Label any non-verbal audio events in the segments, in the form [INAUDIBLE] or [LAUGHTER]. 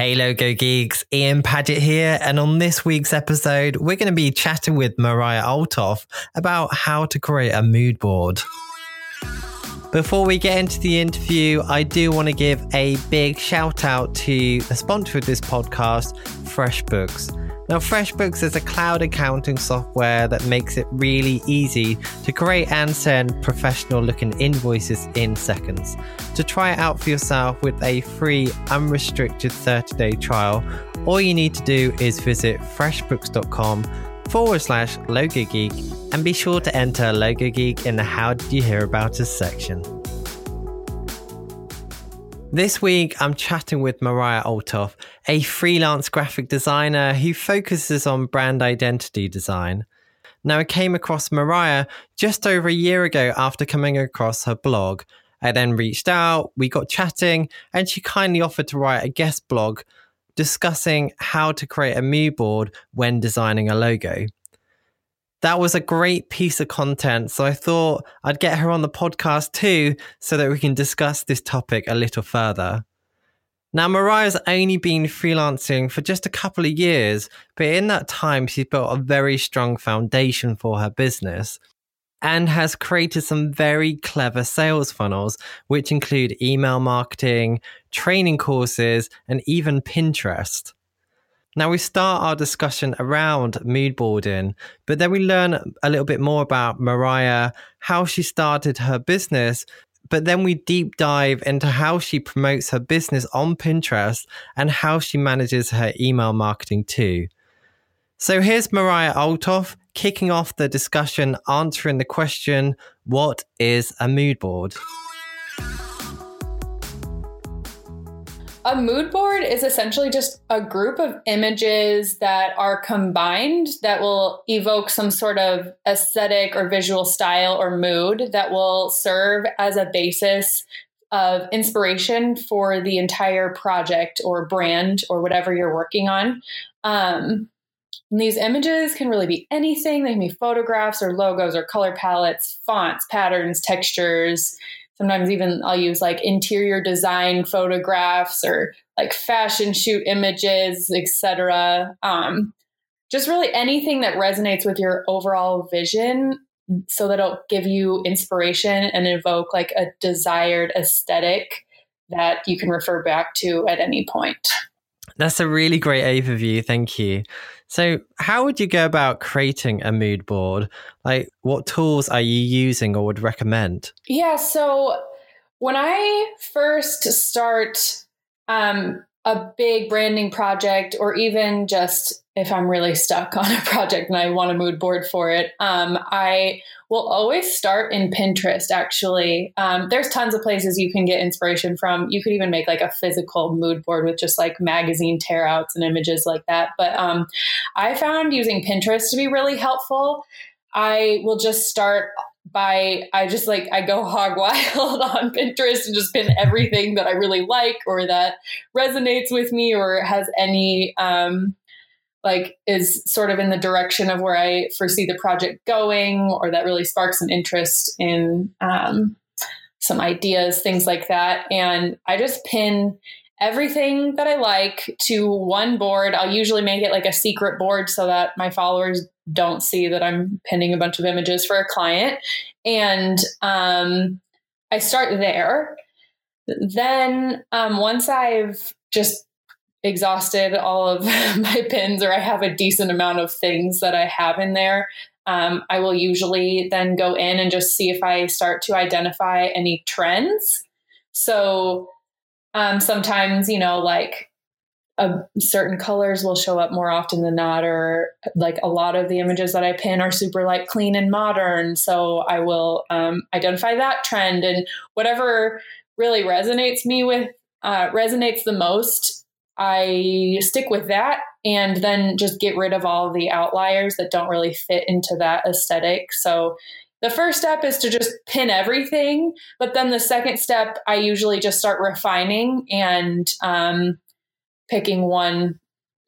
Hey, Logo Geeks, Ian Paget here. And on this week's episode, we're going to be chatting with Mariah Althoff about how to create a mood board. Before we get into the interview, I do want to give a big shout out to the sponsor of this podcast, FreshBooks. Now, FreshBooks is a cloud accounting software that makes it really easy to create and send professional looking invoices in seconds. To try it out for yourself with a free, unrestricted 30 day trial, all you need to do is visit freshbooks.com forward slash logo geek and be sure to enter logo geek in the how did you hear about us section. This week, I'm chatting with Mariah Althoff, a freelance graphic designer who focuses on brand identity design. Now, I came across Mariah just over a year ago after coming across her blog. I then reached out, we got chatting, and she kindly offered to write a guest blog discussing how to create a mood board when designing a logo that was a great piece of content. So I thought I'd get her on the podcast too, so that we can discuss this topic a little further. Now, Mariah's only been freelancing for just a couple of years, but in that time, she's built a very strong foundation for her business and has created some very clever sales funnels, which include email marketing, training courses, and even Pinterest. Now we start our discussion around mood boarding, but then we learn a little bit more about Mariah, how she started her business, but then we deep dive into how she promotes her business on Pinterest and how she manages her email marketing too. So here's Mariah Althoff kicking off the discussion, answering the question What is a mood board? A mood board is essentially just a group of images that are combined that will evoke some sort of aesthetic or visual style or mood that will serve as a basis of inspiration for the entire project or brand or whatever you're working on. Um, these images can really be anything. They can be photographs or logos or color palettes, fonts, patterns, textures, sometimes even I'll use like interior design photographs or like fashion shoot images, etc. Um, just really anything that resonates with your overall vision so that it'll give you inspiration and evoke like a desired aesthetic that you can refer back to at any point. That's a really great overview. Thank you. So, how would you go about creating a mood board? Like, what tools are you using or would recommend? Yeah. So, when I first start um, a big branding project, or even just if I'm really stuck [LAUGHS] on a project and I want a mood board for it, um, I will always start in Pinterest. Actually, um, there's tons of places you can get inspiration from. You could even make like a physical mood board with just like magazine tearouts and images like that. But um, I found using Pinterest to be really helpful. I will just start by I just like I go [LAUGHS] hog wild on Pinterest and just pin everything that I really like or that resonates with me or has any um like is sort of in the direction of where I foresee the project going or that really sparks an interest in um, some ideas, things like that. And I just pin everything that I like to one board. I'll usually make it like a secret board so that my followers don't see that I'm pinning a bunch of images for a client. And um, I start there. Then um, once I've just exhausted all of [LAUGHS] my pins or I have a decent amount of things that I have in there, um, I will usually then go in and just see if I start to identify any trends. So um, sometimes, you know, like uh, certain colors will show up more often than not, or like a lot of the images that I pin are super like clean and modern. So I will um, identify that trend and whatever really resonates me with uh, resonates the most. I stick with that and then just get rid of all the outliers that don't really fit into that aesthetic. So the first step is to just pin everything, but then the second step, I usually just start refining and um, picking one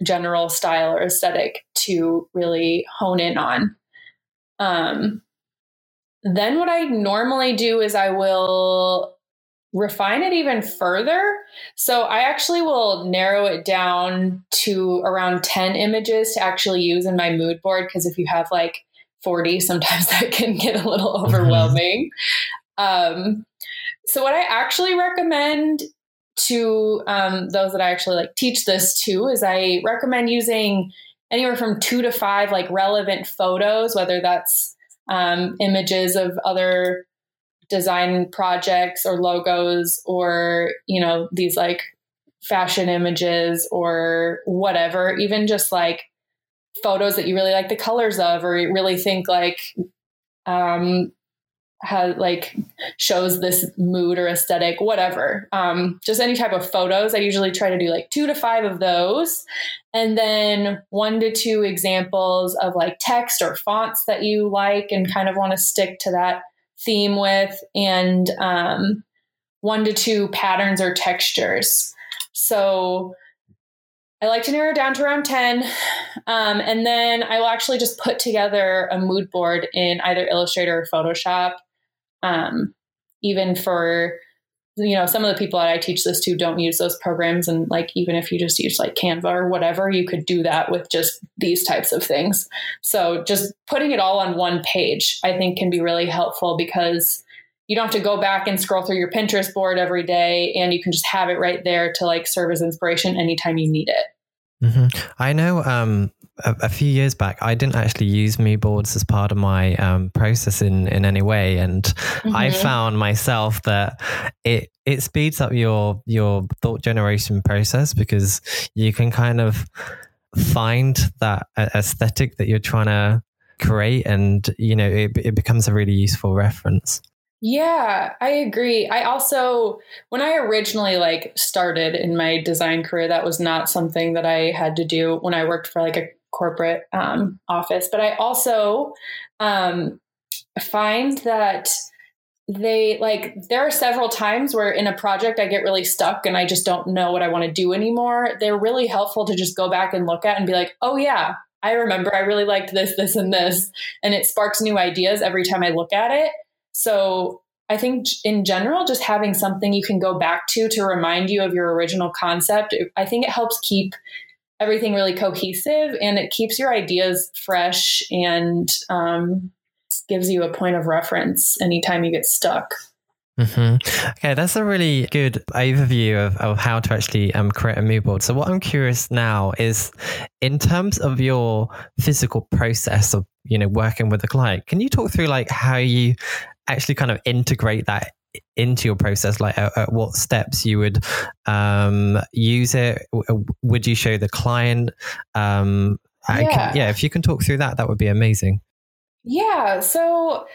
general style or aesthetic to really hone in on. Um, then what I normally do is I will refine it even further. So I actually will narrow it down to around 10 images to actually use in my mood board. Because if you have like 40, sometimes [LAUGHS] that can get a little [LAUGHS] overwhelming. Mm-hmm. Um, so what I actually recommend to um, those that I actually like teach this to is I recommend using anywhere from two to five like relevant photos, whether that's um, images of other design projects or logos or you know these like fashion images or whatever even just like photos that you really like the colors of or you really think like um has like shows this mood or aesthetic whatever um just any type of photos i usually try to do like two to five of those and then one to two examples of like text or fonts that you like and kind of want to stick to that theme with, and um, one to two patterns or textures. So I like to narrow down to around 10. Um, and then I will actually just put together a mood board in either Illustrator or Photoshop, um, even for you know some of the people that i teach this to don't use those programs. And like even if you just use like canva or whatever you could do that with just these types of things. So just putting it all on one page i think can be really helpful because you don't have to go back and scroll through your pinterest board every day and you can just have it right there to like serve as inspiration anytime you need it Mm-hmm. I know um, a, a, few years back, I didn't actually use mood boards as part of my um, process in, in any way, and mm-hmm. I found myself that it it speeds up your your thought generation process because you can kind of find that aesthetic that you're trying to create, and you know it, it becomes a really useful reference. Yeah, I agree. I also when I originally like started in my design career that was not something that I had to do when I worked for like a corporate um, office, but I also um, find that they like there are several times where in a project I get really stuck and I just don't know what I want to do anymore. They're really helpful to just go back and look at and be like, "Oh yeah, I remember I really liked this, this and this." And it sparks new ideas every time I look at it. So I think in general, just having something you can go back to to remind you of your original concept, I think it helps keep everything really cohesive and it keeps your ideas fresh and um, gives you a point of reference anytime you get stuck. Mm-hmm. Okay, that's a really good overview of, of how to actually um, create a mood board. So, what I'm curious now is, in terms of your physical process of you know working with a client, can you talk through like how you actually kind of integrate that into your process like at, at what steps you would um, use it would you show the client um, yeah. Can, yeah if you can talk through that that would be amazing yeah so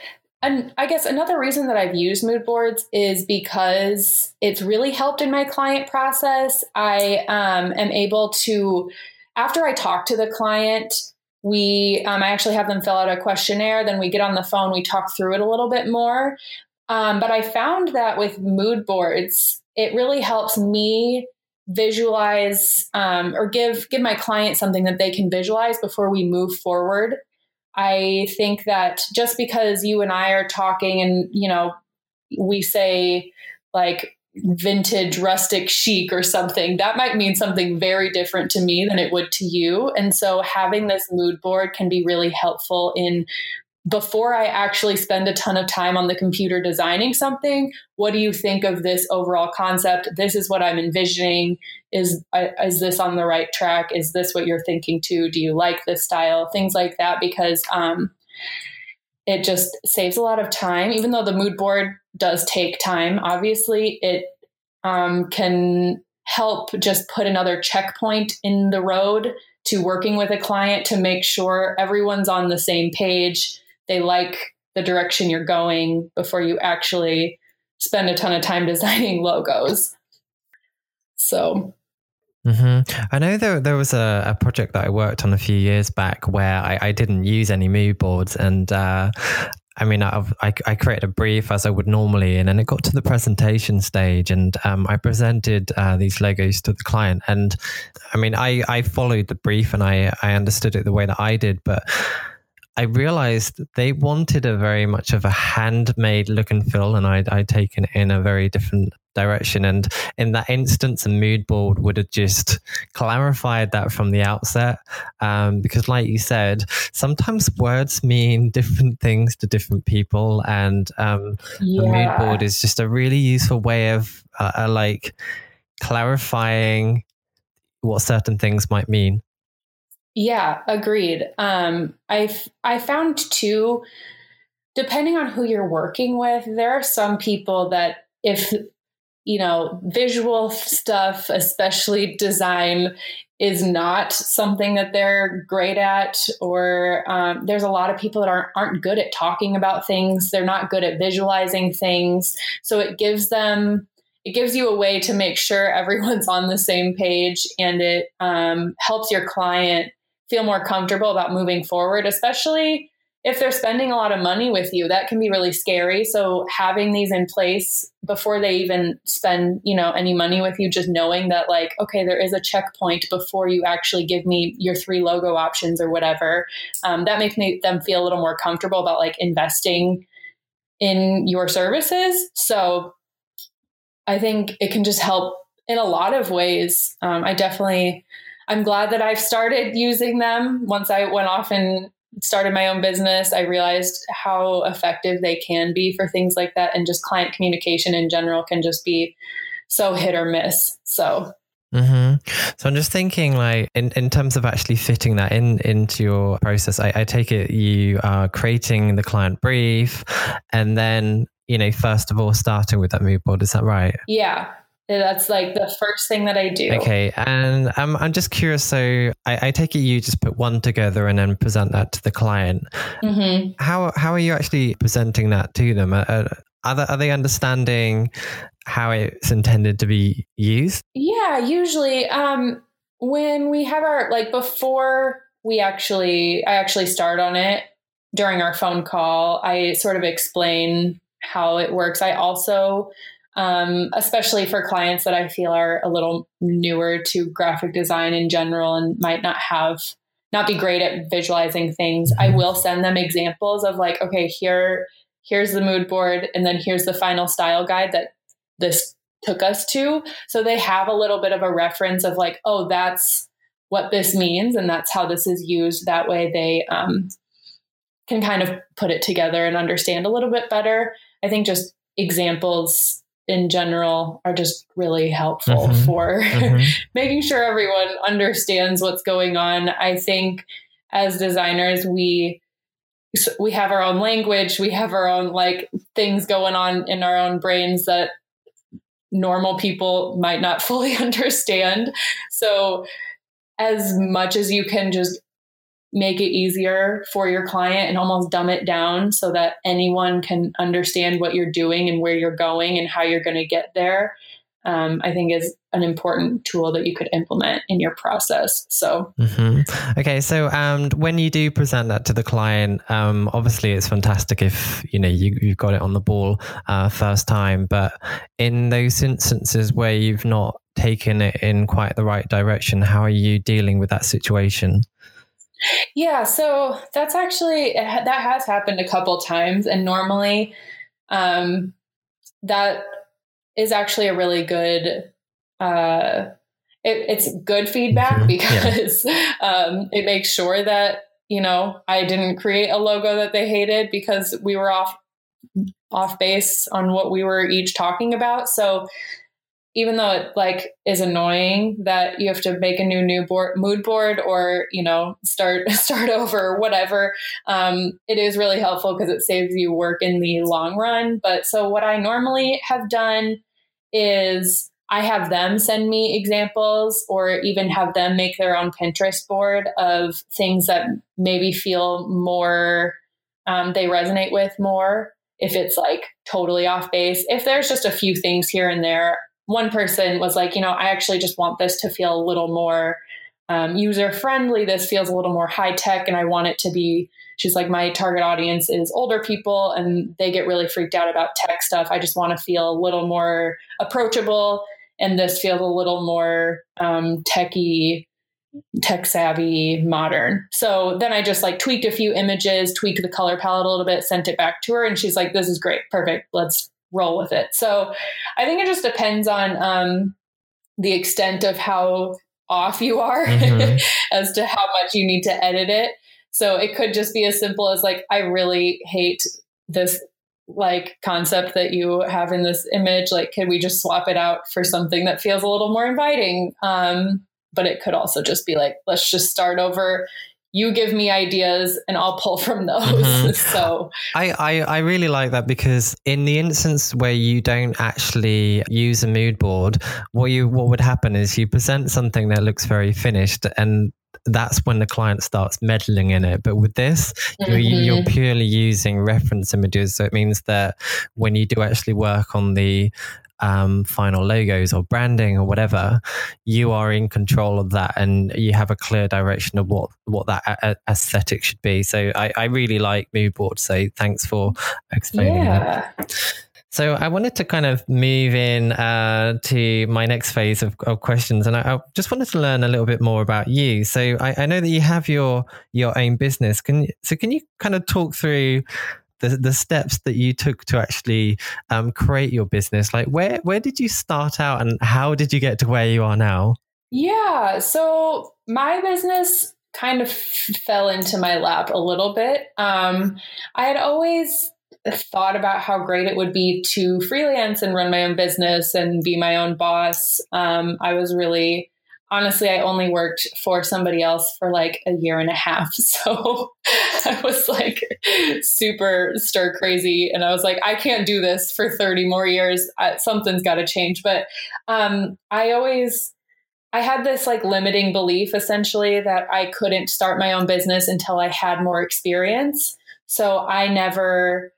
and I guess another reason that I've used mood boards is because it's really helped in my client process. I um, am able to, after I talk to the client, we um, i actually have them fill out a questionnaire. Then we get on the phone we talk through it a little bit more. Um, but i found that with mood boards it really helps me visualize um, or give give my client something that they can visualize before we move forward. I think that just because you and i are talking and you know we say like vintage rustic chic or something that might mean something very different to me than it would to you and so having this mood board can be really helpful in before I actually spend a ton of time on the computer designing something, what do you think of this overall concept? This is what I'm envisioning. Is uh, is this on the right track? Is this what you're thinking too? Do you like this style? Things like that, because um, it just saves a lot of time. Even though the mood board does take time, obviously, it um, can help just put another checkpoint in the road to working with a client to make sure everyone's on the same page. They like the direction you're going before you actually spend a ton of time [LAUGHS] designing logos. So Mm-hmm. I know there there was a, a, project that I worked on a few years back where I, I didn't use any mood boards, and uh, I mean, I, I, created a brief as I would normally, and then it got to the presentation stage, and um, I presented uh, these logos to the client. And I mean, I, I followed the brief and I, I understood it the way that I did, but I realized they wanted a very much of a handmade look and feel, and I'd, I'd taken in a very different direction. And in that instance, a mood board would have just clarified that from the outset. Um, because, like you said, sometimes words mean different things to different people. And um, yeah. a mood board is just a really useful way of uh, uh, like clarifying what certain things might mean. Yeah, agreed. Um, I I found too, depending on who you're working with, there are some people that if you know visual stuff, especially design, is not something that they're great at, or um, there's a lot of people that aren't aren't good at talking about things. They're not good at visualizing things, so it gives them it gives you a way to make sure everyone's on the same page and it um, helps your client feel more comfortable about moving forward, especially if they're spending a lot of money with you. That can be really scary. So having these in place before they even spend, you know, any money with you, just knowing that like, okay, there is a checkpoint before you actually give me your three logo options or whatever. Um, that makes me them feel a little more comfortable about like investing in your services. So I think it can just help in a lot of ways. Um, I definitely, I'm glad that I've started using them. Once I went off and started my own business, I realized how effective they can be for things like that. And just client communication in general can just be so hit or miss. So, Mm-hmm. So I'm just thinking, like, in, in terms of actually fitting that in into your process, I, I take it you are creating the client brief, and then you know, first of all, starting with that mood board. Is that right? Yeah. That's like the first thing that I do. Okay. And um, I'm just curious. So I, I, take it you just put one together and then present that to the client. Mm-hmm. How, how are you actually presenting that to them? Are, are, they, are they understanding how it's intended to be used? Yeah, usually. Um, when we have our, like before we actually, I actually start on it during our phone call, I sort of explain how it works. I also, um, especially for clients that I feel are a little newer to graphic design in general and might not have not be great at visualizing things, I mm-hmm. will send them examples of like, okay, here here's the mood board and then here's the final style guide that this took us to. So they have a little bit of a reference of like, oh, that's what this means and that's how this is used. That way they um, can kind of put it together and understand a little bit better. I think just examples in general are just really helpful mm-hmm. for mm-hmm. [LAUGHS] making sure everyone understands what's going on. I think as designers, we we have our own language, we have our own like things going on in our own brains that normal people might not [LAUGHS] fully [LAUGHS] understand. So as much as you can just make it easier for your client and almost dumb it down so that anyone can understand what you're doing and where you're going and how you're going to get there. Um, I think is an important tool that you could implement in your process. So, mm-hmm. okay. So, um, when you do present that to the client, um, obviously it's fantastic if you know you, you've got it on the ball uh, first time. But in those instances where you've not taken it in quite the right direction, how are you dealing with that situation? Yeah, so that's actually that has happened a couple times, and normally, um, that is actually a really good. Uh, it, it's good feedback mm-hmm. because yeah. [LAUGHS] um, it makes sure that you know I didn't create a logo that they hated because we were off off base on what we were each talking about. So even though it like is annoying that you have to make a new new board, mood board or you know start [LAUGHS] start over or whatever um, it is really helpful because it saves you work in the long run. But so what i normally have done is i have them send me examples or even have them make their own pinterest board of things that maybe feel more um, they resonate with more if it's like totally off base. If there's just a few things here and there one person was like, you know, I actually just want this to feel a little more um, user friendly. This feels a little more high tech, and I want it to be. She's like, my target audience is older people, and they get really freaked out about tech stuff. I just want to feel a little more approachable, and this feels a little more um, techy, tech savvy, modern. So then I just like tweaked a few images, tweaked the color palette a little bit, sent it back to her, and she's like, "This is great, perfect. Let's roll with it. So I think it just depends on um, the extent of how off you are mm-hmm. [LAUGHS] as to how much you need to edit it. So it could just be as simple as like, I really hate this like concept that you have in this image. Like, can we just swap it out for something that feels a little more inviting? Um, but it could also just be like, let's just start over you give me ideas and I'll pull [LAUGHS] from those. Mm-hmm. [LAUGHS] so I, I, I really like that because in the instance where you don't actually use a mood board, what you what would happen is you present something that looks very finished and that's when the client starts meddling in it. But with this, mm-hmm. you're, you're, purely using reference images. So it means that when you do actually work on the um, final logos or branding or whatever, you are in control of that and you have a clear direction of what, what that a- aesthetic should be. So I, I really like mood boards. So thanks for explaining yeah. that. So I wanted to kind of move in uh, to my next phase of, of questions, and I, I, just wanted to learn a little bit more about you. So I, I, know that you have your your own business. Can so can you kind of talk through the, the steps that you took to actually um, create your business? Like where where did you start out and how did you get to where you are now? Yeah so my business kind of fell into my lap a little bit. Um, i had always thought about how great it would be to freelance and run my own business and be my own boss. Um, i was really honestly, I only worked for somebody else for like a year and a half. [LAUGHS] So I was like super stir crazy. And I was like, I can't do this for 30 more years. I, something's got to change. But um, I always, I had this like limiting belief essentially that I couldn't start my own business until I had more experience. So I never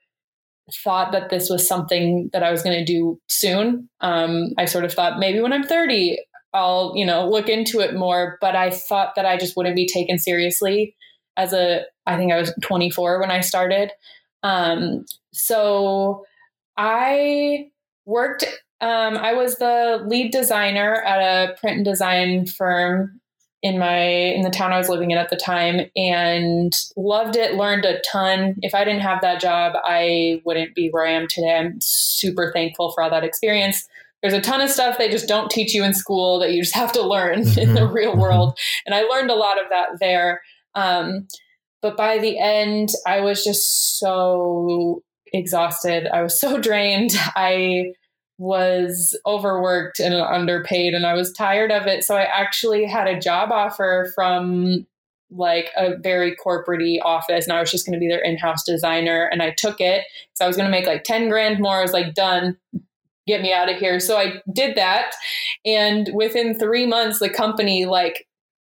thought that this was something that I was going to do soon. Um, I sort of thought maybe when I'm 30, I'll, you know, look into it more. But I thought that I just wouldn't be taken seriously as a, I think I was 24 when I started. Um, so I worked, um, I was the lead designer at a print and design firm in my in the town I was living in at the time and loved it, learned a ton. If I didn't have that job, I wouldn't be where I am today. I'm super thankful for all that experience there's a ton of stuff they just don't teach you in school that you just have to learn mm-hmm. [LAUGHS] in the mm-hmm. real world. And I learned a lot of that there. Um, but by the end, I was just so exhausted. I was so [LAUGHS] drained. I was overworked and underpaid, and I was tired of it. So I actually had a job offer from like a very corporate office and I was just going to be their in-house designer and I took it. So I was going to make like 10 grand more. I was like done get me out of here. So I did that. And within three months, the company like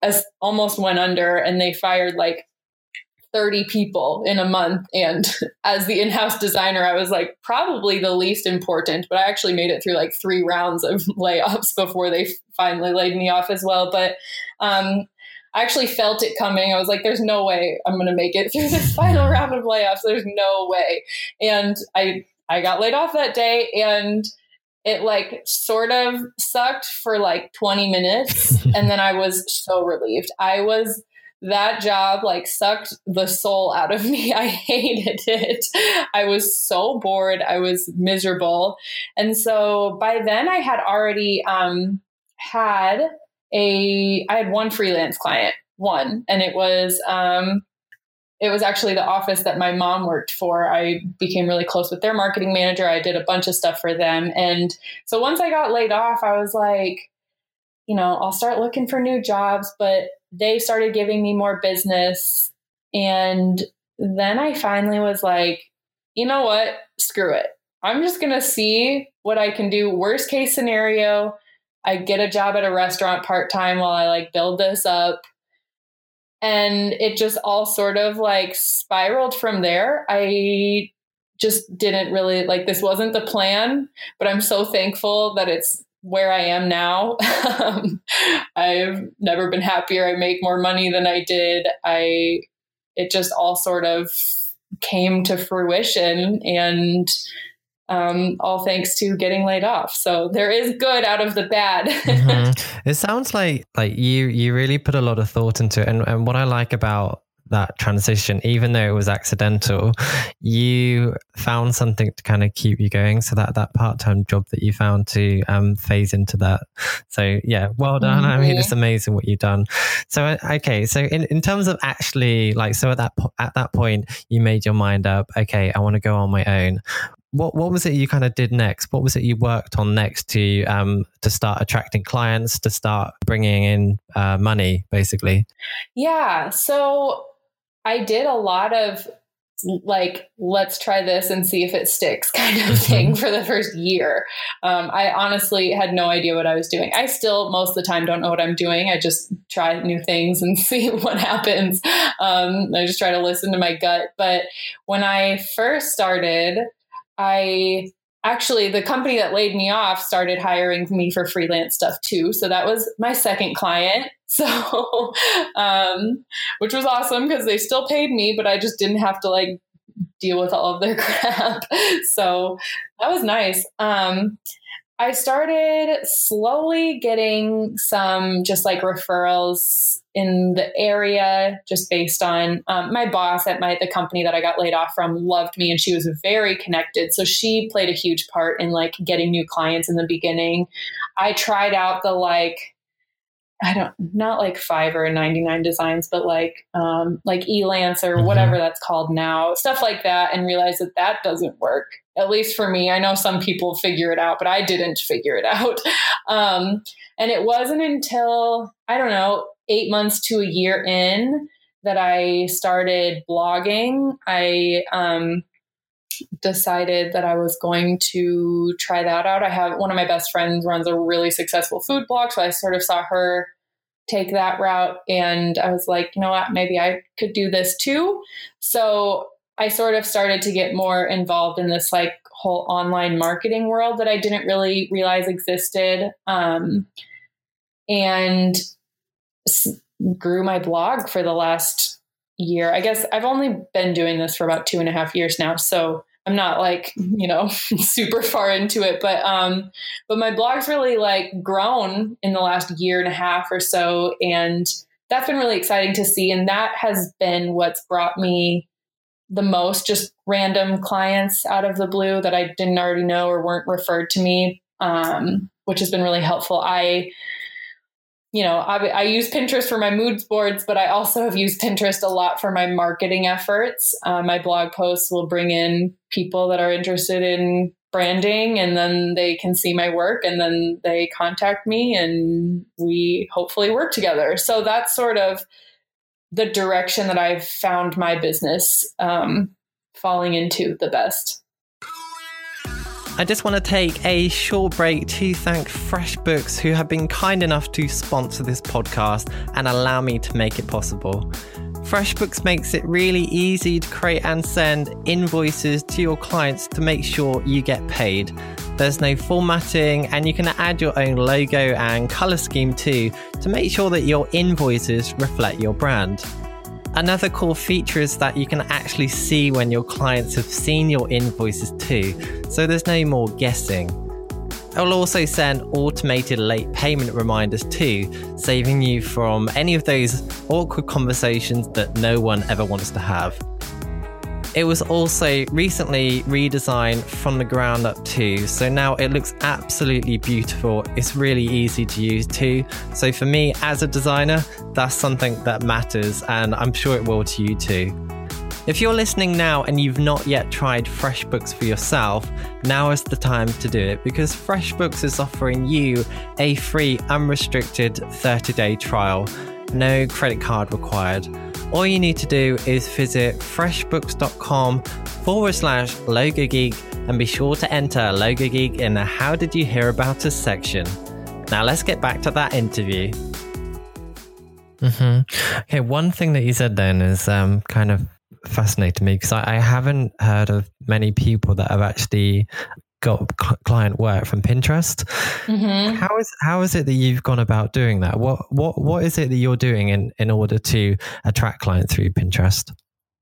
as almost went under and they fired like 30 people in a month. And [LAUGHS] as the in house designer, I was like probably the least important, but I actually made it through like three rounds of [LAUGHS] layoffs before they finally laid me off as well. But um, I actually felt it coming. I was like, there's no way I'm going to make it [LAUGHS] through this final round of layoffs. There's no way. And I, I got laid off that day and it like sort of sucked for like 20 minutes [LAUGHS] and then I was so relieved. I was that job like sucked the soul out of me. [LAUGHS] I hated it. I was so bored. I was miserable. And so by then I had already um had a I had one freelance client, one, and it was um it was actually the office that my mom worked for. I became really close with their marketing manager. I did a bunch of stuff for them. And so once I got laid off, I was like, you know, I'll start looking for new jobs, but they started giving me more business. And then I finally was like, you know what? Screw it. I'm just going to see what I can do. Worst case scenario, I get a job at a restaurant part time while I like build this up and it just all sort of like spiraled from there. I just didn't really like this wasn't the plan, but I'm so thankful that it's where I am now. [LAUGHS] Um, I've never been happier. I make more money than I did. I it just all sort of came to fruition and um, all thanks to getting laid off. So there is good out of the bad. [LAUGHS] mm-hmm. It sounds like like you you really put a lot of thought into it, and and what I like about that transition, even though it was accidental, you found something to kind of keep you going. So that that part time job that you found to um, phase into that. So yeah, well done. Mm-hmm. I mean, it's amazing what you've done. So okay, so in, in terms of actually like, so at that po- at that point, you made your mind up. Okay, I want to go on my own what what was it you kind of did next? What was it you worked on next to um, to start attracting clients, to start bringing in uh, money, basically? Yeah, so I did a lot of like let's try this and see if it sticks [LAUGHS] kind of thing mm-hmm. for the first year um, i honestly had no idea what i was doing i still most of the time don't know what i'm doing i just try new things and [LAUGHS] see what happens um, i just try to listen to my gut but when i first started I actually the company that laid me off started hiring me for freelance stuff too. So that was my second client. [LAUGHS] So um, which was awesome because they still paid me but i just didn't have to like deal with all of their [LAUGHS] crap. So that was nice. Um, I started slowly getting some just like referrals in the area, just based on um, my boss at my the company that I got laid off from loved me and she was very connected. So she played a huge part in like getting new clients in the beginning. I tried out the like I don't not like Fiverr 99 designs, but like um, like Elance or mm-hmm. whatever that's called now, stuff like that, and realized that that doesn't work at least for me. I know some people figure it out, but I didn't figure it [LAUGHS] out. Um, and it wasn't until, I don't know, eight months to a year in that I started blogging. I um, decided that I was going to try that out. I have one of my best friends runs a really successful food blog, so I sort of saw her take that route and I was like, you know what, maybe I could do this too. So I sort of started to get more involved in this like whole online marketing world that I didn't really realize existed. Um, and grew my blog for the last year. I guess I've only been doing this for about two and a half years now. So I'm not like, you know, [LAUGHS] super far into it, but um but my blog's really like grown in the last year and a half or so and that's been really exciting to see and that has been what's brought me the most just random clients out of the blue that I didn't already know or weren't referred to me, um, which has been really helpful. I, you know, I, I, use Pinterest for my mood boards, but I also have used Pinterest a lot for my marketing efforts. Uh, my blog posts will bring in people that are interested in branding and then they can see my work and then they contact me and we hopefully work together. So that's sort of the direction that I've found my business um, falling into the best. I just want to take a short break to thank FreshBooks, who have been kind enough to sponsor this podcast and allow me to make it possible. FreshBooks makes it really easy to create and send invoices to your clients to make sure you get paid. There's no formatting, and you can add your own logo and color scheme too to make sure that your invoices reflect your brand. Another cool feature is that you can actually see when your clients have seen your invoices too, so there's no more guessing. It'll also send automated late payment reminders too, saving you from any of those awkward conversations that no one ever wants to have. It was also recently redesigned from the ground up too, so now it looks absolutely beautiful. It's really easy to use too. So for me as a designer, that's something that matters, and I'm sure it will to you too. If you're listening now and you've not yet tried FreshBooks for yourself, now is the time to do it because FreshBooks is offering you a free, unrestricted 30 day trial. No credit card required all you need to do is visit freshbooks.com forward slash logo geek and be sure to enter logo geek in the how did you hear about us section. Now let's get back to that interview. Mm-hmm. Okay, one thing that you said then is um, kind of fascinating me because I, I, haven't heard of many people that have actually got client work from Pinterest. Mm-hmm. How is how is it that you've gone about doing that? What what what is it that you're doing in in order to attract clients through Pinterest?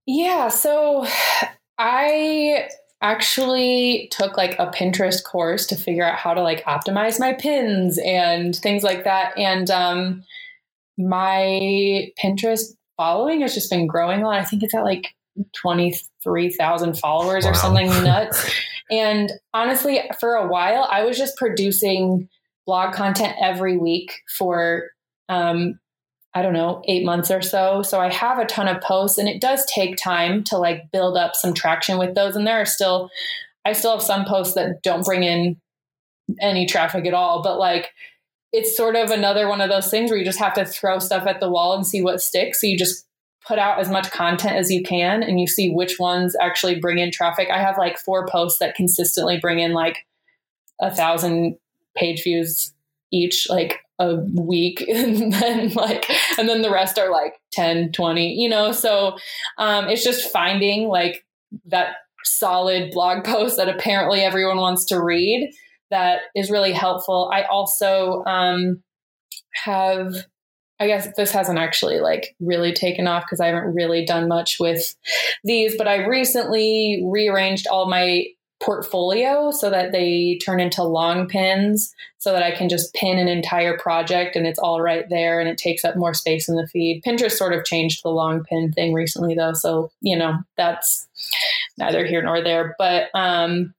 Yeah, so I actually took like a Pinterest course to figure out how to like optimize my pins and things like that and um my Pinterest following has just been growing a lot. I think it's at like 23,000 followers wow. or something [LAUGHS] nuts. and honestly, for a while, I was just producing blog content every week for, um, I don't know, eight months or so. So I have a ton of posts and it does take time to like build up some traction with those. And there are still, I still have some posts that don't bring in any traffic at all, but like, it's sort of another one of those things where you just have to throw stuff at the wall and see what sticks. So you just put out as much content as you can and you see which ones actually bring in traffic. I have like four posts that consistently bring in like a thousand page views each like a week. [LAUGHS] And then like and then the rest are like 10 20 you know? So um, it's just finding like that solid blog post that apparently everyone wants to read that is really helpful. I also um, have I guess this hasn't actually like really taken off because I haven't really done much with these, but I recently rearranged all my portfolio so that they turn into long pins so that I can just pin an entire project and it's all right there and it takes up more space in the feed. Pinterest sort of changed the long pin thing recently though, so you know, that's neither here nor there, but um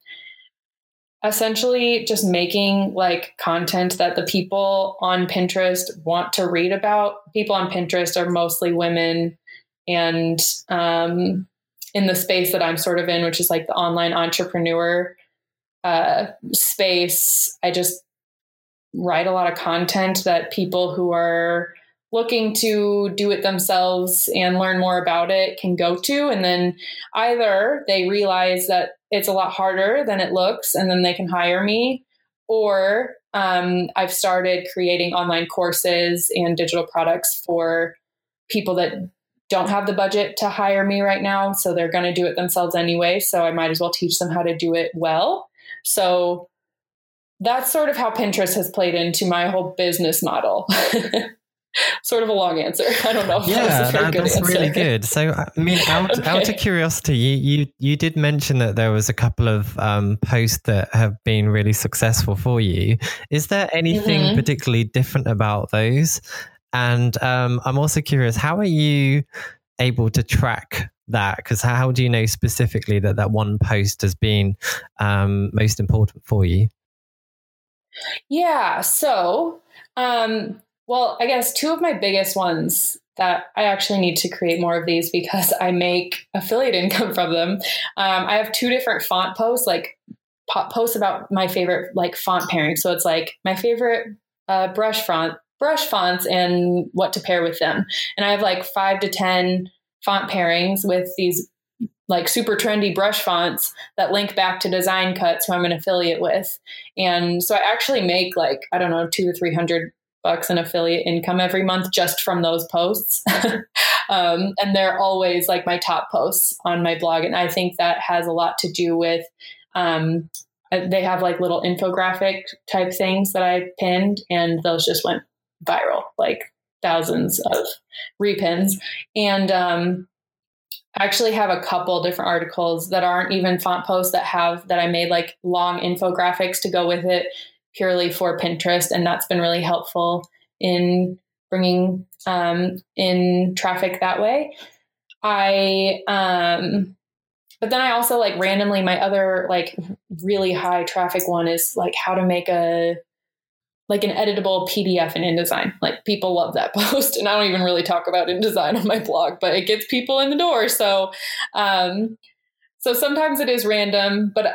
essentially just making like content that the people on Pinterest want to read about. People on Pinterest are mostly women and um, in the space that I'm sort of in, which is like the online entrepreneur uh, space, I just write a lot of content that people who are looking to do it themselves and learn more about it can go to. And then either they realize that it's a lot harder than it looks and then they can hire me, or um, I've started creating online courses and digital products for people that don't have the budget to hire me right now. So they're going to do it themselves anyway. So I might as well teach them how to do it well. So that's sort of how Pinterest has played into my whole business model. [LAUGHS] sort of a long answer. I don't know. yeah, that that's answer. really good. So, I mean, out, okay. [LAUGHS] out of curiosity, you, you you did mention that there was a couple of um, posts that have been really successful for you. Is there anything mm-hmm. particularly different about those? And um, I'm also curious, how are you able to track that? Because how do you know specifically that that one post has been um, most important for you? Yeah. So, um, well, I guess two of my biggest ones that I actually need to create more of these because I make affiliate income from them. Um, I have two different font posts, like posts about my favorite like font pairing. So it's like my favorite uh, brush font brush fonts and what to pair with them. And I have like five to 10 font pairings with these like super trendy brush fonts that link back to design cuts who I'm an affiliate with. And so I actually make like, I don't know, two to 300 bucks in affiliate income every month just from those posts. [LAUGHS] um, and they're always like my top posts on my blog. And I think that has a lot to do with um, they have like little infographic type things that I pinned, and those just went viral, like thousands of repins. And um, I actually have a couple different articles that aren't even font posts that have that I made like long infographics to go with it purely for Pinterest. And that's been really helpful in bringing um, in traffic that way. I, um, but then I also like randomly, my other like really high traffic one is like how to make a like an editable PDF in InDesign. Like people love that [LAUGHS] post, and I don't even really talk about InDesign on my blog, but it gets people in the door. So, um, so sometimes it is random, but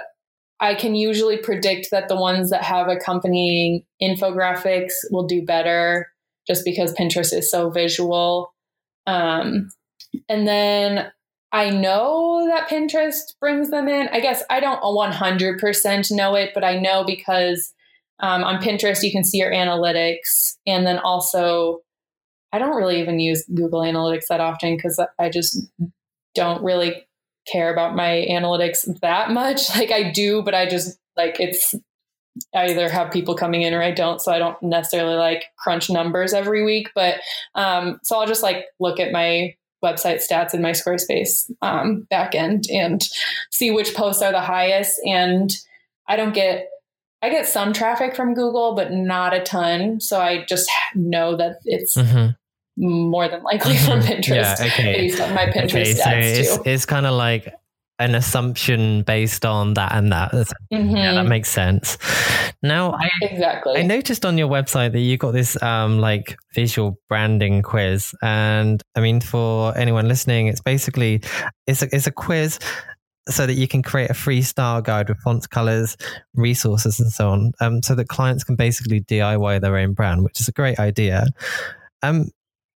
I can usually predict that the ones that have accompanying infographics will do better, just because Pinterest is so visual. Um, and then I know that Pinterest brings them in. I guess I don't 100% know it, but I know because um, on Pinterest, you can see your analytics. And then also, I don't really even use Google Analytics that often because I just don't really care about my analytics that much. [LAUGHS] Like I do, but I just like it's I either have people coming in or I don't. So I don't necessarily like crunch numbers every week. But um, so I'll just like look at my website stats in my Squarespace um, backend and see which posts are the highest. And I don't get I get some traffic from Google, but not a ton. So I just know that it's mm-hmm. More than likely from. [LAUGHS] Pinterest Yeah, okay. based on my Pinterest okay, so it's, too. it's kind of like an assumption based on that and that. That's- Yeah, that Mhm, makes sense. Now, I, exactly. I noticed on your website that you got this um, like visual branding quiz, and I mean, for anyone listening, it's basically it's a, it's a quiz so that you can create a free style guide with fonts, colors, resources, and so on, um, so that clients can basically DIY their own brand, which is a great idea. Um,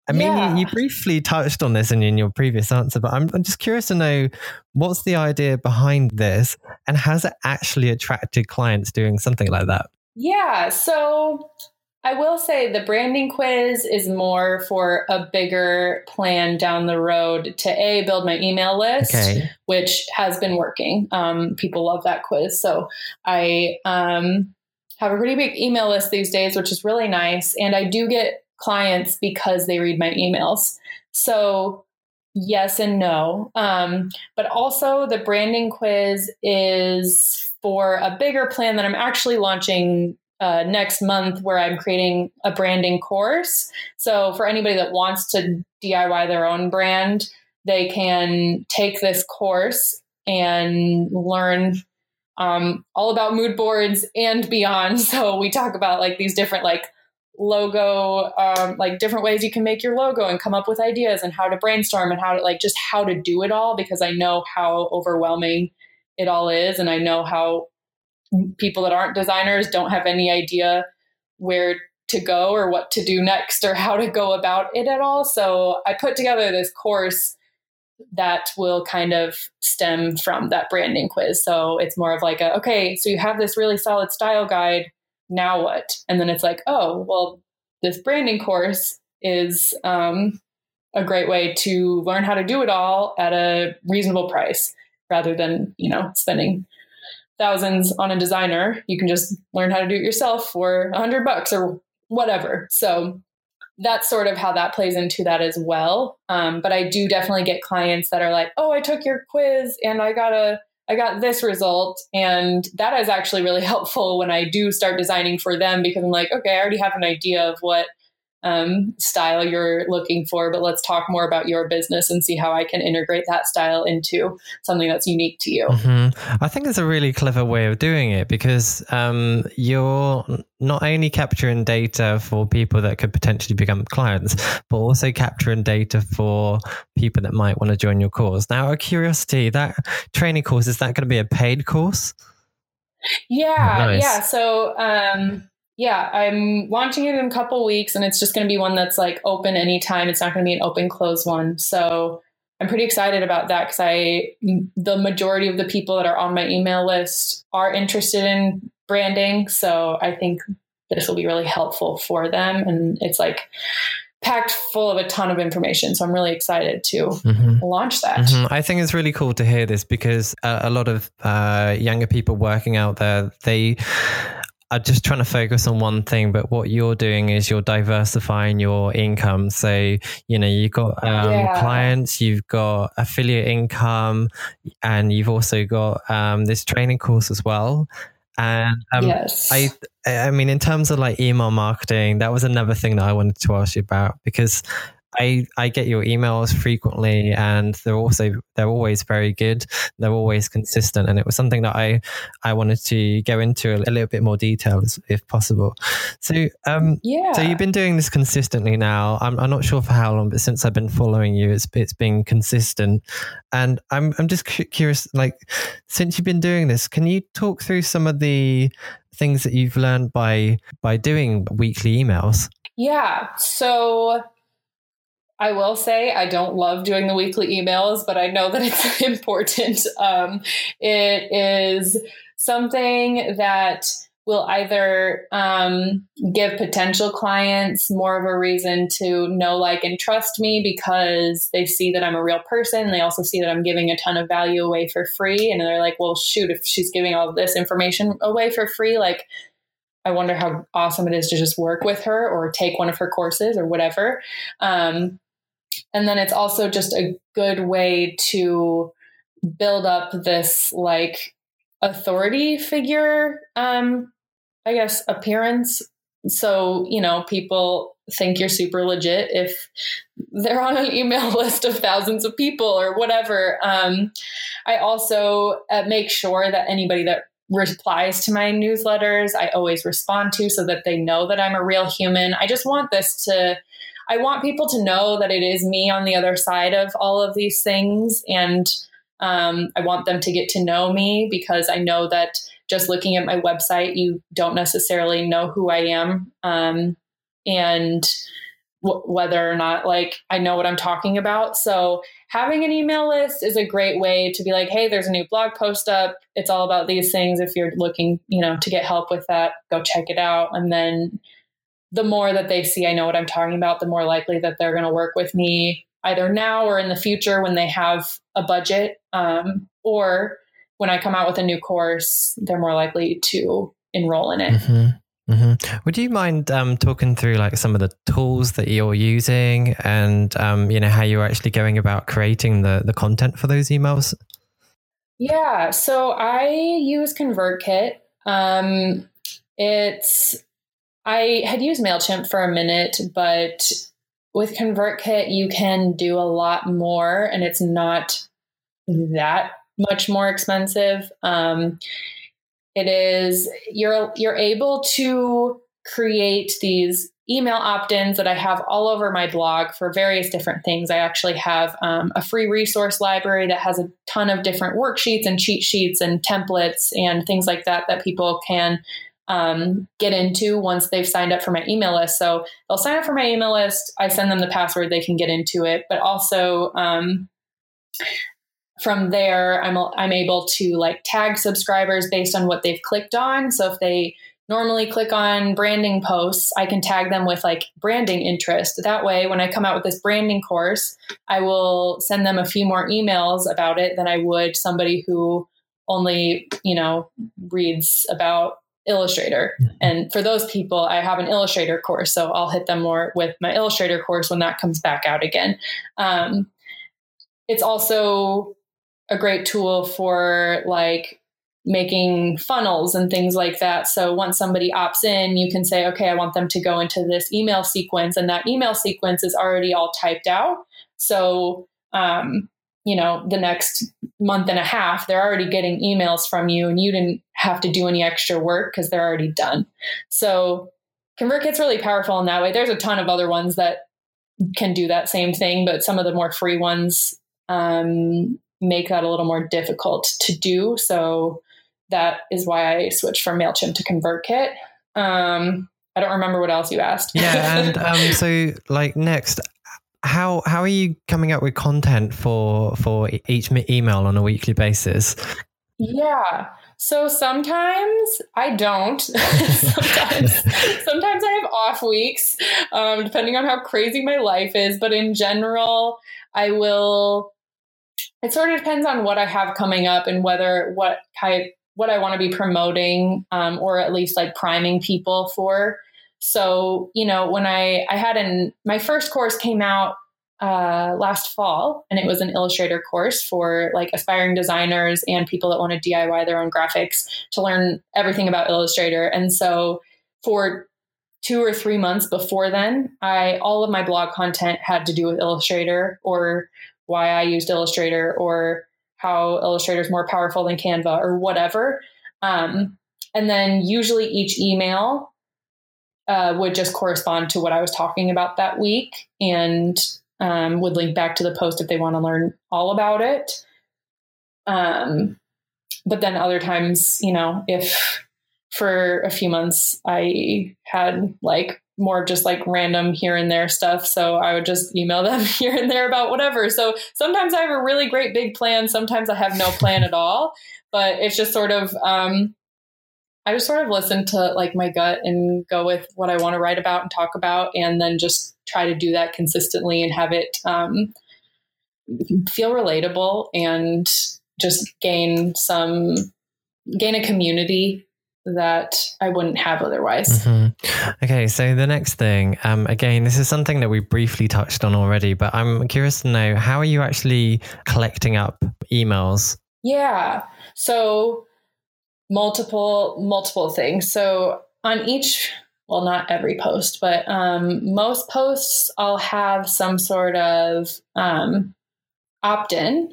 I mean, Yeah. you, you briefly touched on this in, in your previous answer, but I'm, I'm just curious to know what's the idea behind this, and has it actually attracted clients doing something like that? Yeah, so I will say the branding quiz is more for a bigger plan down the road to A, build my email list, Okay. which has been working. Um, people love that quiz. So I um, have a pretty big email list these days, which is really nice. And I do get clients because they read my emails. So yes and no. Um, but also, the branding quiz is for a bigger plan that I'm actually launching uh, next month, where I'm creating a branding course. So, for anybody that wants to DIY their own brand, they can take this course and learn um, all about mood boards and beyond. [LAUGHS] So, we talk about like these different, like, logo um, like different ways you can make your logo and come up with ideas and how to brainstorm and how to like just how to do it all because i know how overwhelming it all is and i know how people that aren't designers don't have any idea where to go or what to do next or how to go about it at all. So i put together this course that will kind of stem from that branding quiz. So it's more of like a okay so you have this really solid style guide now what? And then it's like, oh, well, this branding course is um, a great way to learn how to do it all at a reasonable price rather than, you know, spending thousands on a designer. You can just learn how to do it yourself for a hundred bucks or whatever. So that's sort of how that plays into that as well. Um, but I do definitely get clients that are like, oh, I took your quiz and I got a I got this result. And that is actually really [LAUGHS] helpful when I do start designing for them because I'm like, okay, I already have an idea of what um, style you're looking for, but let's talk more about your business and see how I can integrate that style into something that's unique to you. hmm I think it's a really clever way of doing it because um, you're not only capturing data for people that could potentially become clients, but also capturing data for people that might want to join your course. Now, out of curiosity, that training course is that going to be a paid course? Yeah, Nice. yeah. So, um, yeah, I'm launching it in a couple weeks, and it's just going to be one that's like open anytime. It's not going to be an open close one. So I'm pretty excited about that because I, the majority of the people that are on my email list are interested in branding. So I think this will be really helpful for them, and it's like packed full of a ton of information. So I'm really excited to hmm launch that. Mhm. I think it's really cool to hear this because a, a lot of uh, younger people working out there, they are just trying to focus on one thing. But what you're doing is you're diversifying your income. So, you know, you've got um, Yeah. clients, you've got affiliate income, and you've also got um, this training course as well. And um, yes. I I mean, in terms of like email marketing, that was another thing that I wanted to ask you about because I I get your emails frequently, and they're also they're always very good. They're always consistent, and it was something that I I wanted to go into a, a little bit more detail as- if possible. So um. yeah. So you've been doing this consistently now. I'm, I'm not sure for how long, but since I've been following you, it's it's been consistent. And I'm I'm just cu- curious, like since you've been doing this, can you talk through some of the things that you've learned by by doing weekly emails? Yeah. So I will say I don't love doing the weekly emails, but I know that [LAUGHS] it's important. Um, it is something that will either um, give potential clients more of a reason to know, like, and trust me because they see that I'm a real person. They also see that I'm giving a ton of value away for free. And they're like, well, shoot, if she's giving all this information away for free, like, I wonder how awesome it is to just work with her or take one of her courses or whatever. Um, and then it's also just a good way to build up this like authority figure, um, I guess, appearance so, you know, people think you're super legit if they're on an email [LAUGHS] list of thousands of people or whatever. Um, I also uh, make sure that anybody that replies to my newsletters, I always respond to so that they know that I'm a real human. I just want this to, I want people to know that it is me on the other side of all of these things. And um, I want them to get to know me because I know that just looking at my website, you don't necessarily know who I am. Um, and w- whether or not like I know what I'm talking about. So having an email list is a great way to be like, hey, there's a new blog post up. It's all about these things. If you're looking, you know, to get help with that, go check it out. And then the more that they see I know what I'm talking about, the more likely that they're going to work with me either now or in the future when they have a budget um, or when I come out with a new course, they're more likely to enroll in it. Mm-hmm. Mm-hmm. Would you mind um, talking through like some of the tools that you're using and um, you know how you're actually going about creating the the content for those emails? Yeah, so I use ConvertKit. Um, it's I had used Mailchimp for a minute, but with ConvertKit you can do a lot more, and it's not that much more expensive. Um, it is you're you're able to create these email opt-ins that I have all over my blog for various different things. I actually have um, a free resource library that has a ton of different worksheets and cheat sheets and templates and things like that that people can um, get into once they've signed up for my email list. So they'll sign up for my email list. I send them the password; they can get into it. But also, um, from there i'm i'm able to like tag subscribers based on what they've clicked on so if they normally click on branding posts i can tag them with like branding interest that way when i come out with this branding course i will send them a few more emails about it than i would somebody who only you know reads about illustrator mm-hmm. and for those people i have an illustrator course so i'll hit them more with my illustrator course when that comes back out again um, it's also a great tool for like making funnels and things like that. So once somebody opts in, you can say, okay, I want them to go into this email sequence, and that email sequence is already all typed out. So, um, you know, the next month and a half, they're already getting emails from you, and you didn't have to do any extra work because they're already done. So, ConvertKit's really powerful in that way. There's a ton of other ones that can do that same thing, but some of the more free ones um, make that a little more difficult to do. So that is why I switched from MailChimp to ConvertKit. Um, I don't remember what else you asked. yeah. And [LAUGHS] um, so, like, next, how how are you coming up with content for for each email on a weekly basis? Yeah. So sometimes I don't. [LAUGHS] sometimes, [LAUGHS] sometimes I have off weeks, um, depending on how crazy my life is. But in general, I will it sort of depends on what I have coming up and whether what type what I want to be promoting um, or at least like priming people for. So you know when I I had an my first course came out uh, last fall and it was an Illustrator course for like aspiring designers and people that want to DIY their own graphics to learn everything about Illustrator. And so for two or three months before then, I all of my blog content had to do with Illustrator or why I used Illustrator or how Illustrator is more powerful than Canva or whatever. Um, and then usually each email uh, would just correspond to what I was talking about that week and um, would link back to the post if they want to learn all about it. Um, but then other times, you know, if for a few months I had like more just like random here and there stuff. So I would just email [LAUGHS] them here and there about whatever. So sometimes I have a really great big plan. Sometimes I have no plan at all. But it's just sort of, um, I just sort of listen to like my gut and go with what I want to write about and talk about, and then just try to do that consistently and have it um, feel relatable and just gain some gain a community that I wouldn't have otherwise. Mm-hmm. Okay, so the next thing, um, again, this is something that we briefly touched on already, but I'm curious to know how are you actually collecting up emails? Yeah, so multiple multiple things. So on each well, not every post, but um, most posts I'll have some sort of um, opt in.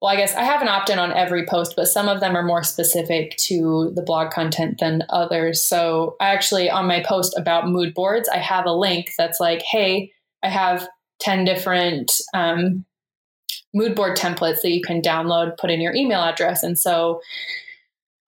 Well, I guess I have an opt in on every post, but some of them are more specific to the blog content than others. So, I actually, on my post about mood boards, I have a link that's like, hey, I have 10 different um, mood board templates that you can download, put in your email address. And so,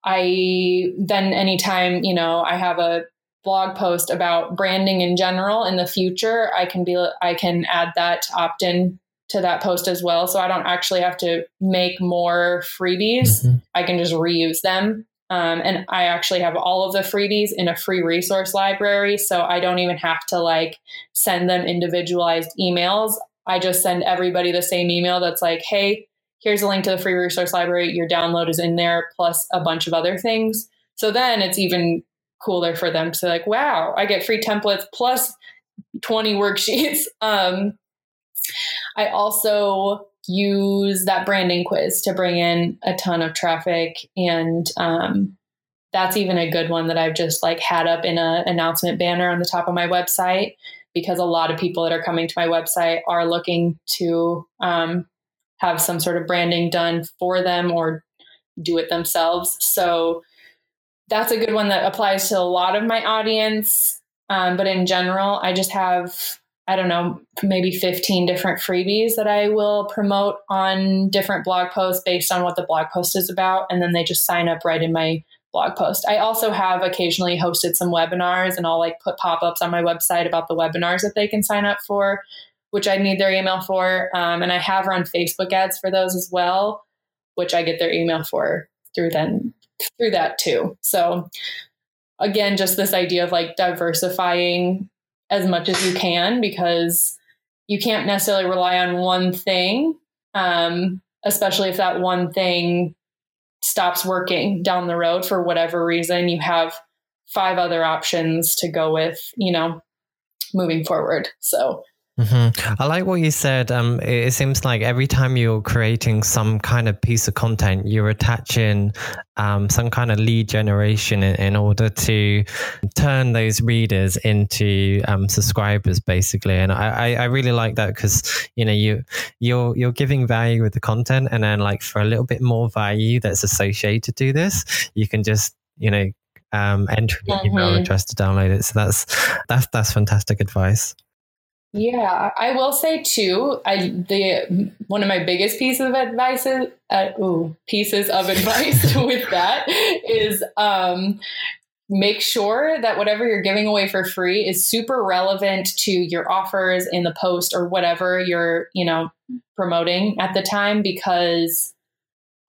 I then anytime, you know, I have a blog post about branding in general in the future, I can be I can add that opt in to that post as well. So I don't actually have to make more freebies. Mm-hmm. I can just reuse them. Um, and I actually have all of the freebies in a free resource library. So I don't even have to like send them individualized emails. I just send everybody the same email that's like, hey, here's a link to the free resource library. Your download is in there, plus a bunch of other things. So then it's even cooler for them to like, wow, I get free templates plus 20 worksheets. [LAUGHS] Um, I also use that branding quiz to bring in a ton of traffic and um, that's even a good one that I've just like had up in an announcement banner on the top of my website because a lot of people that are coming to my website are looking to um, have some sort of branding done for them or do it themselves. So that's a good one that applies to a lot of my audience. Um, but in general, I just have, I don't know, maybe 15 different freebies that I will promote on different blog posts based on what the blog post is about. And then they just sign up right in my blog post. I also have occasionally hosted some webinars and I'll like put pop ups on my website about the webinars that they can sign up for, which I need their email for. Um, and I have run Facebook ads for those as well, which I get their email for through then through that too. So again, just this idea of like diversifying as much as you can because you can't necessarily rely on one thing, um, especially if that one thing stops working down the road for whatever reason. You have five other options to go with, you know, moving forward. So Mm-hmm. I like what you said. Um, it, it, seems like every time you're creating some kind of piece of content, you're attaching um, some kind of lead generation in, in, order to turn those readers into um, subscribers, basically. And I, I really like that because you know you you're you're giving value with the content, and then like for a little bit more value that's associated to this, you can just you know um, enter your mm-hmm. email address to download it. So that's that's that's fantastic advice. Yeah, I will say too. I the one of my biggest pieces of advice is, uh, ooh, pieces of advice [LAUGHS] with that is um, make sure that whatever you're giving away for free is super relevant to your offers in the post or whatever you're you know promoting at the time because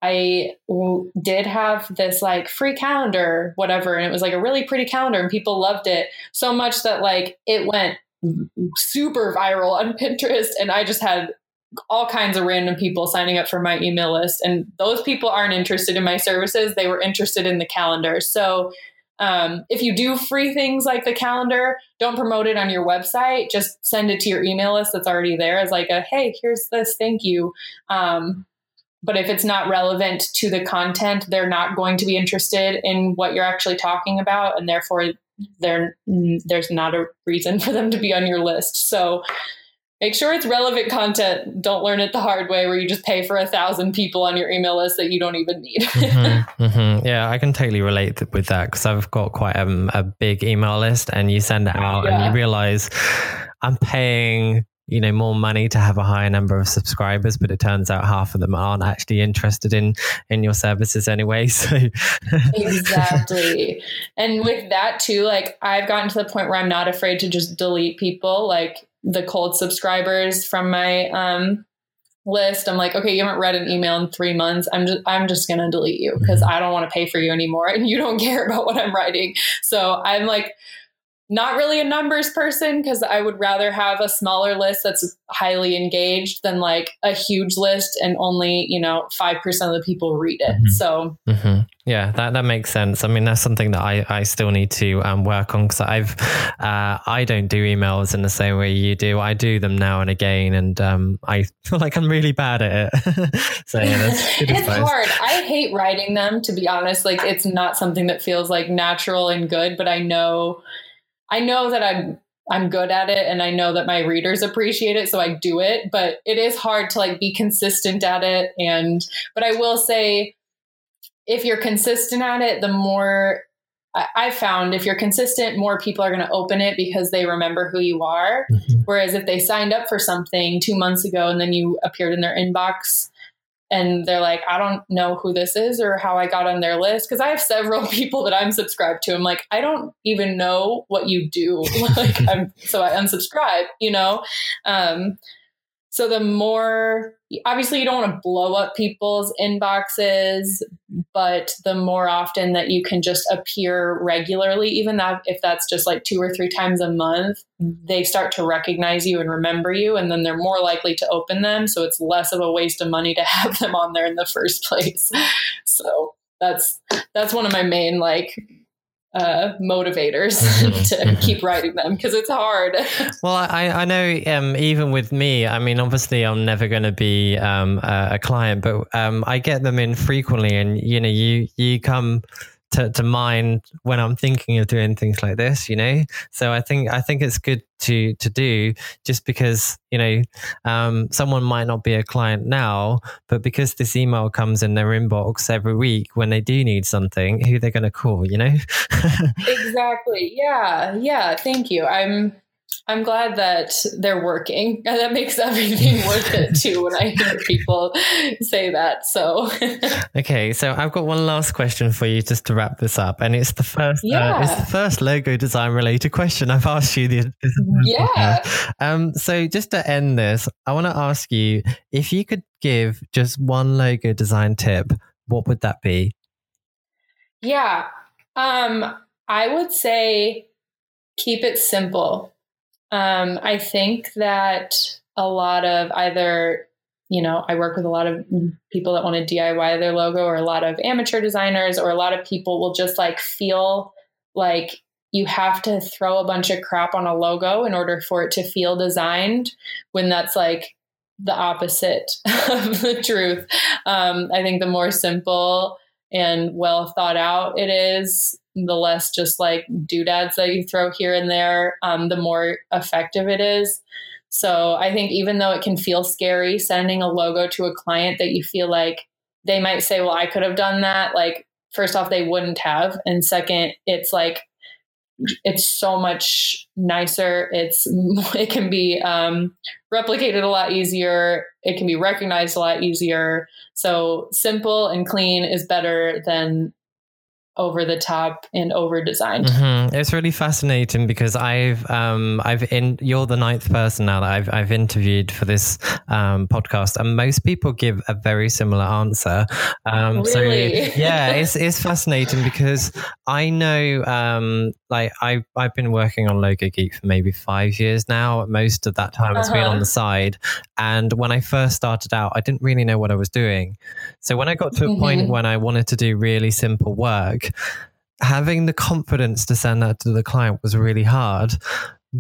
I did have this like free calendar, whatever, and it was like a really pretty calendar, and people loved it so much that like it went super viral on [LAUGHS] Pinterest. And I just had all kinds of random people signing up for my email list. And those people aren't interested in my services, they were interested in the calendar. So um, if you do free things like the calendar, don't promote it on your website. Just send it to your email list that's already there as like a hey, here's this, thank you. Um, but if it's not relevant to the content, they're not going to be interested in what you're actually talking about, and therefore there there's not a reason for them to be on your list. So make sure it's relevant content. Don't learn it the hard way where you just pay for a thousand people on your email list that you don't even need. [LAUGHS] mm-hmm, mm-hmm. Yeah, I can totally relate with that because I've got quite a, a, big email list, and you send it out yeah. and you realize I'm paying you know more money to have a higher number of subscribers but it turns out half of them aren't actually interested in in your services anyway [LAUGHS] so. Exactly. And with that too like i've gotten to the point where i'm not afraid to just delete people like the cold subscribers from my um list. I'm like okay you haven't read an email in three months. I'm just i'm just gonna delete you because mm-hmm. i don't want to pay for you anymore and you don't [LAUGHS] care about what i'm writing. So i'm like not really a numbers person because I would rather have a smaller list that's highly engaged than like a huge list and only, you know, 5% of the people read it. Mm-hmm. So, mm-hmm. yeah, that, that makes sense. I mean, that's something that I, I still need to um, work on because I've, uh, I don't do emails in the same way you do. I do them now and again, and um, I feel like I'm really bad at it. [LAUGHS] so, yeah, that's [LAUGHS] it's hard. I hate writing them, to be honest. Like, it's not something that feels like natural and good, but I know I know that I'm I'm good at it and I know that my readers appreciate it so I do it but it is hard to like be consistent at it and but I will say if you're consistent at it the more I found if you're consistent, more people are going to open it because they remember who you are. Mm-hmm. Whereas if they signed up for something two months ago and then you appeared in their inbox and they're like, I don't know who this is or how I got on their list. Cause I have several [LAUGHS] people that I'm subscribed to. I'm like, I don't even know what you do. [LAUGHS] like I'm, so I unsubscribe, you know? Um, so the more, obviously, you don't want to blow up people's inboxes, but the more often that you can just appear regularly, even that if that's just like two or three times a month, they start to recognize you and remember you, and then they're more likely to open them. So it's less of a waste of money to [LAUGHS] have them on there in the first place. So that's that's one of my main like uh, motivators [LAUGHS] mm-hmm. to mm-hmm. keep writing them because it's hard. [LAUGHS] well, I, I know um, even with me, I mean, obviously I'm never going to be um, a, a, client, but um, I get them in frequently, and you know, you you come to, to mind when I'm thinking of doing things like this, you know. So I think I think it's good to to do just because you know um, someone might not be a client now, but because this email comes in their inbox every week when they do need something, who they're going to call, you know. [LAUGHS] exactly. Yeah. Yeah. Thank you. I'm I'm glad that they're working. [LAUGHS] That makes everything [LAUGHS] worth it too when I hear people say that. So, [LAUGHS] okay, so I've got one last question for you just to wrap this up, and it's the first. Yeah. Uh, it's the first logo design related question I've asked you. The, yeah. Um. So just to end this, I want to ask you if you could give just one logo design tip, what would that be? Yeah. Um. I would say keep it simple um, I think that a lot of either, you know, I work with a lot of people that want to DIY their logo, or a lot of amateur designers, or a lot of people will just like feel like you have to throw a bunch of crap on a logo in order for it to feel designed when that's like the opposite [LAUGHS] of the truth. Um, I think the more simple and well thought out it is, the less just like doodads that you throw here and there, um, the more effective it is. So I think even though it can feel scary sending a logo to a client that you feel like they might say, well, I could have done that. Like, first off, they wouldn't have. And second, it's like, it's so much nicer. It's [LAUGHS] it can be um, replicated a lot easier. It can be recognized a lot easier. So simple and clean is better than over the top and over designed. Mm-hmm. It's really fascinating because I've um I've in you're the ninth person now that I've I've interviewed for this um, podcast, and most people give a very similar answer. Um, really? So yeah, [LAUGHS] it's it's fascinating because I know um like I I've been working on Logo Geek for maybe five years now. Most of that time has uh-huh. been on uh-huh. the side, and when I first started out, I didn't really know what I was doing. So when I got to a mm-hmm. point when I wanted to do really simple work having the confidence to send that to the client was really hard.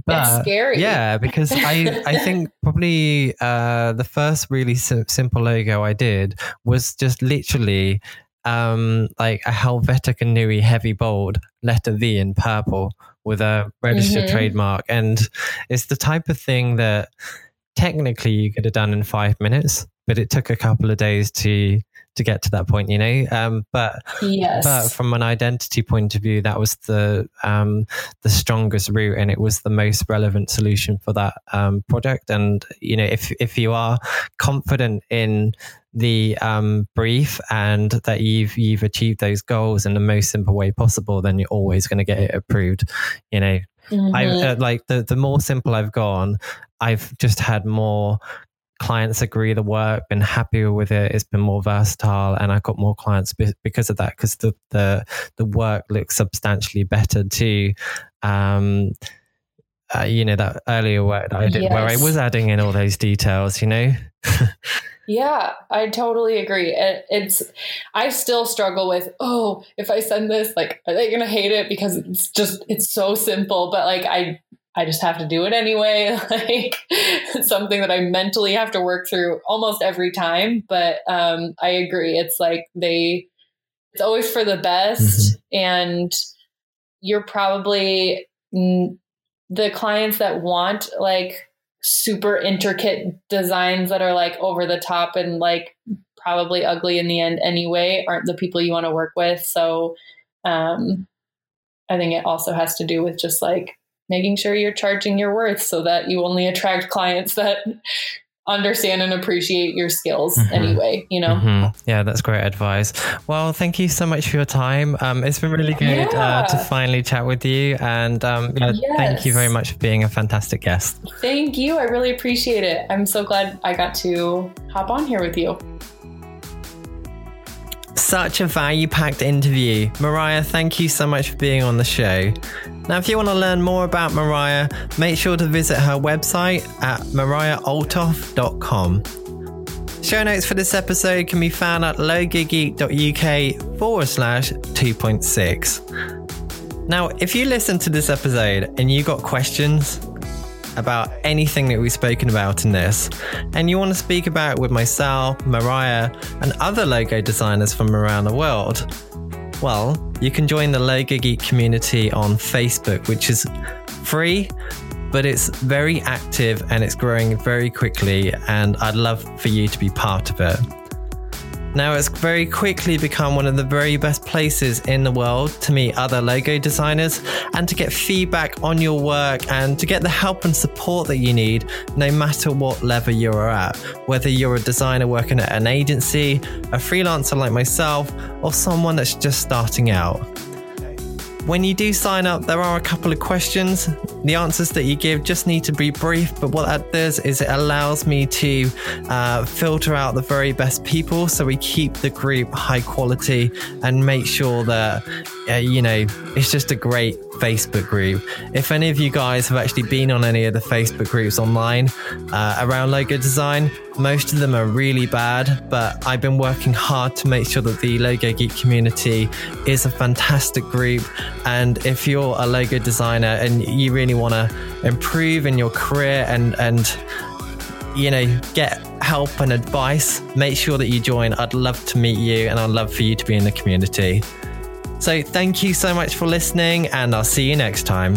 But it's scary. Yeah, because I, I [LAUGHS] think probably uh, the first really sim- simple logo I did was just literally um, like a Helvetica Neue heavy bold letter V in purple with a registered mm-hmm. trademark. And it's the type of thing that technically you could have done in five minutes, but it took a couple of days to to get to that point, you know. Um, but yes. but from an identity point of view, that was the um, the strongest route, and it was the most relevant solution for that um, project. And you know, if if you are confident in the um, brief and that you've you've achieved those goals in the most simple way possible, then you're always going to get it approved. You know, mm-hmm. I uh, like the the more simple I've gone, I've just had more clients agree the work, been happier with it. It's been more versatile, and I got more clients because of that. Because the the the work looks substantially better too. Um, uh, you know that earlier work that I did, yes. where I was adding in all those details. You know. [LAUGHS] Yeah, I totally agree. It's I still struggle with, oh, if I send this, like, are they going to hate it because it's just it's so simple, but like I I just have to do it anyway. [LAUGHS] like it's something that I mentally have to work through almost every time. But um, I agree. It's like they, it's always for the best. Mm-hmm. And you're probably, the clients that want like super intricate designs that are like over the top and like probably ugly in the end anyway aren't the people you want to work with. So um, I think it also has to do with just like making sure you're charging your worth so that you only attract clients that understand and appreciate your skills mm-hmm. anyway you know mm-hmm. yeah that's great advice well thank you so much for your time um, it's been really good yeah. uh, to finally chat with you and um, yeah, yes. thank you very much for being a fantastic guest thank you i really appreciate it i'm so glad i got to hop on here with you such a value packed interview. Mariah, thank you so much for being on the show. Now, if you want to learn more about Mariah, make sure to visit her website at mariahalthoff.com. Show notes for this episode can be found at logogeek.uk forward slash 2.6. Now, if you listen to this episode and you got questions, about anything that we've spoken about in this, and you want to speak about it with myself, Mariah, and other logo designers from around the world, well, you can join the Logo Geek community on Facebook, which is free, but it's very active and it's growing very quickly. And I'd love for you to be part of it. Now, it's very quickly become one of the very best places in the world to meet other logo designers and to get feedback on your work and to get the help and support that you need, no matter what level you're at. Whether you're a designer working at an agency, a freelancer like myself, or someone that's just starting out. When you do sign up, there are a couple of questions. The answers that you give just need to be brief, but what that does is it allows me to uh, filter out the very best people so we keep the group high quality and make sure that, uh, you know, it's just a great Facebook group. If any of you guys have actually been on any of the Facebook groups online uh, around logo design, most of them are really bad, but I've been working hard to make sure that the Logo Geek community is a fantastic group. And if you're a logo designer and you really want to improve in your career and, and, you know, get help and advice, make sure that you join. I'd love to meet you and I'd love for you to be in the community. So thank you so much for listening, and I'll see you next time.